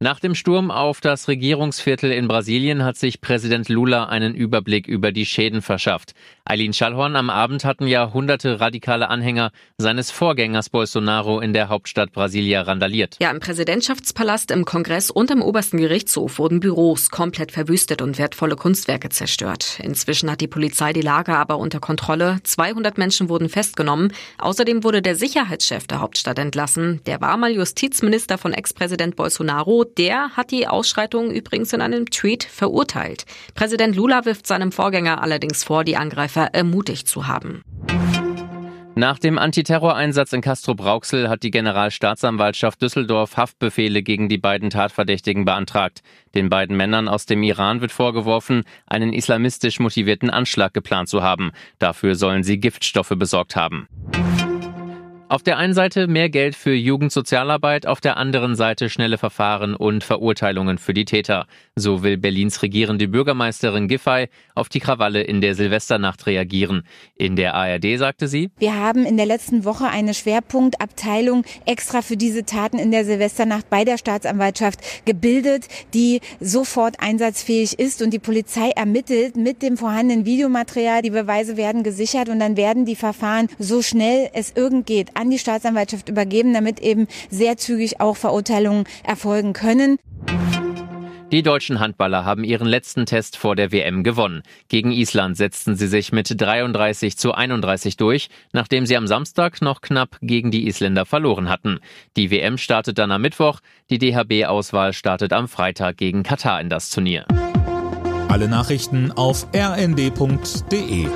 Nach dem Sturm auf das Regierungsviertel in Brasilien hat sich Präsident Lula einen Überblick über die Schäden verschafft. Eileen Schallhorn, am Abend hatten ja hunderte radikale Anhänger seines Vorgängers Bolsonaro in der Hauptstadt Brasilia randaliert. Ja, im Präsidentschaftspalast, im Kongress und im obersten Gerichtshof wurden Büros komplett verwüstet und wertvolle Kunstwerke zerstört. Inzwischen hat die Polizei die Lage aber unter Kontrolle. 200 Menschen wurden festgenommen. Außerdem wurde der Sicherheitschef der Hauptstadt entlassen. Der war mal Justizminister von Ex-Präsident Bolsonaro der hat die Ausschreitungen übrigens in einem Tweet verurteilt. Präsident Lula wirft seinem Vorgänger allerdings vor, die Angreifer ermutigt zu haben. Nach dem Antiterroreinsatz in Castro-Brauxel hat die Generalstaatsanwaltschaft Düsseldorf Haftbefehle gegen die beiden Tatverdächtigen beantragt. Den beiden Männern aus dem Iran wird vorgeworfen, einen islamistisch motivierten Anschlag geplant zu haben. Dafür sollen sie Giftstoffe besorgt haben. Auf der einen Seite mehr Geld für Jugendsozialarbeit, auf der anderen Seite schnelle Verfahren und Verurteilungen für die Täter. So will Berlins regierende Bürgermeisterin Giffey auf die Krawalle in der Silvesternacht reagieren. In der ARD sagte sie, Wir haben in der letzten Woche eine Schwerpunktabteilung extra für diese Taten in der Silvesternacht bei der Staatsanwaltschaft gebildet, die sofort einsatzfähig ist und die Polizei ermittelt mit dem vorhandenen Videomaterial. Die Beweise werden gesichert und dann werden die Verfahren so schnell es irgend geht an die Staatsanwaltschaft übergeben, damit eben sehr zügig auch Verurteilungen erfolgen können. Die deutschen Handballer haben ihren letzten Test vor der WM gewonnen. Gegen Island setzten sie sich mit 33 zu 31 durch, nachdem sie am Samstag noch knapp gegen die Isländer verloren hatten. Die WM startet dann am Mittwoch, die DHB-Auswahl startet am Freitag gegen Katar in das Turnier. Alle Nachrichten auf rnd.de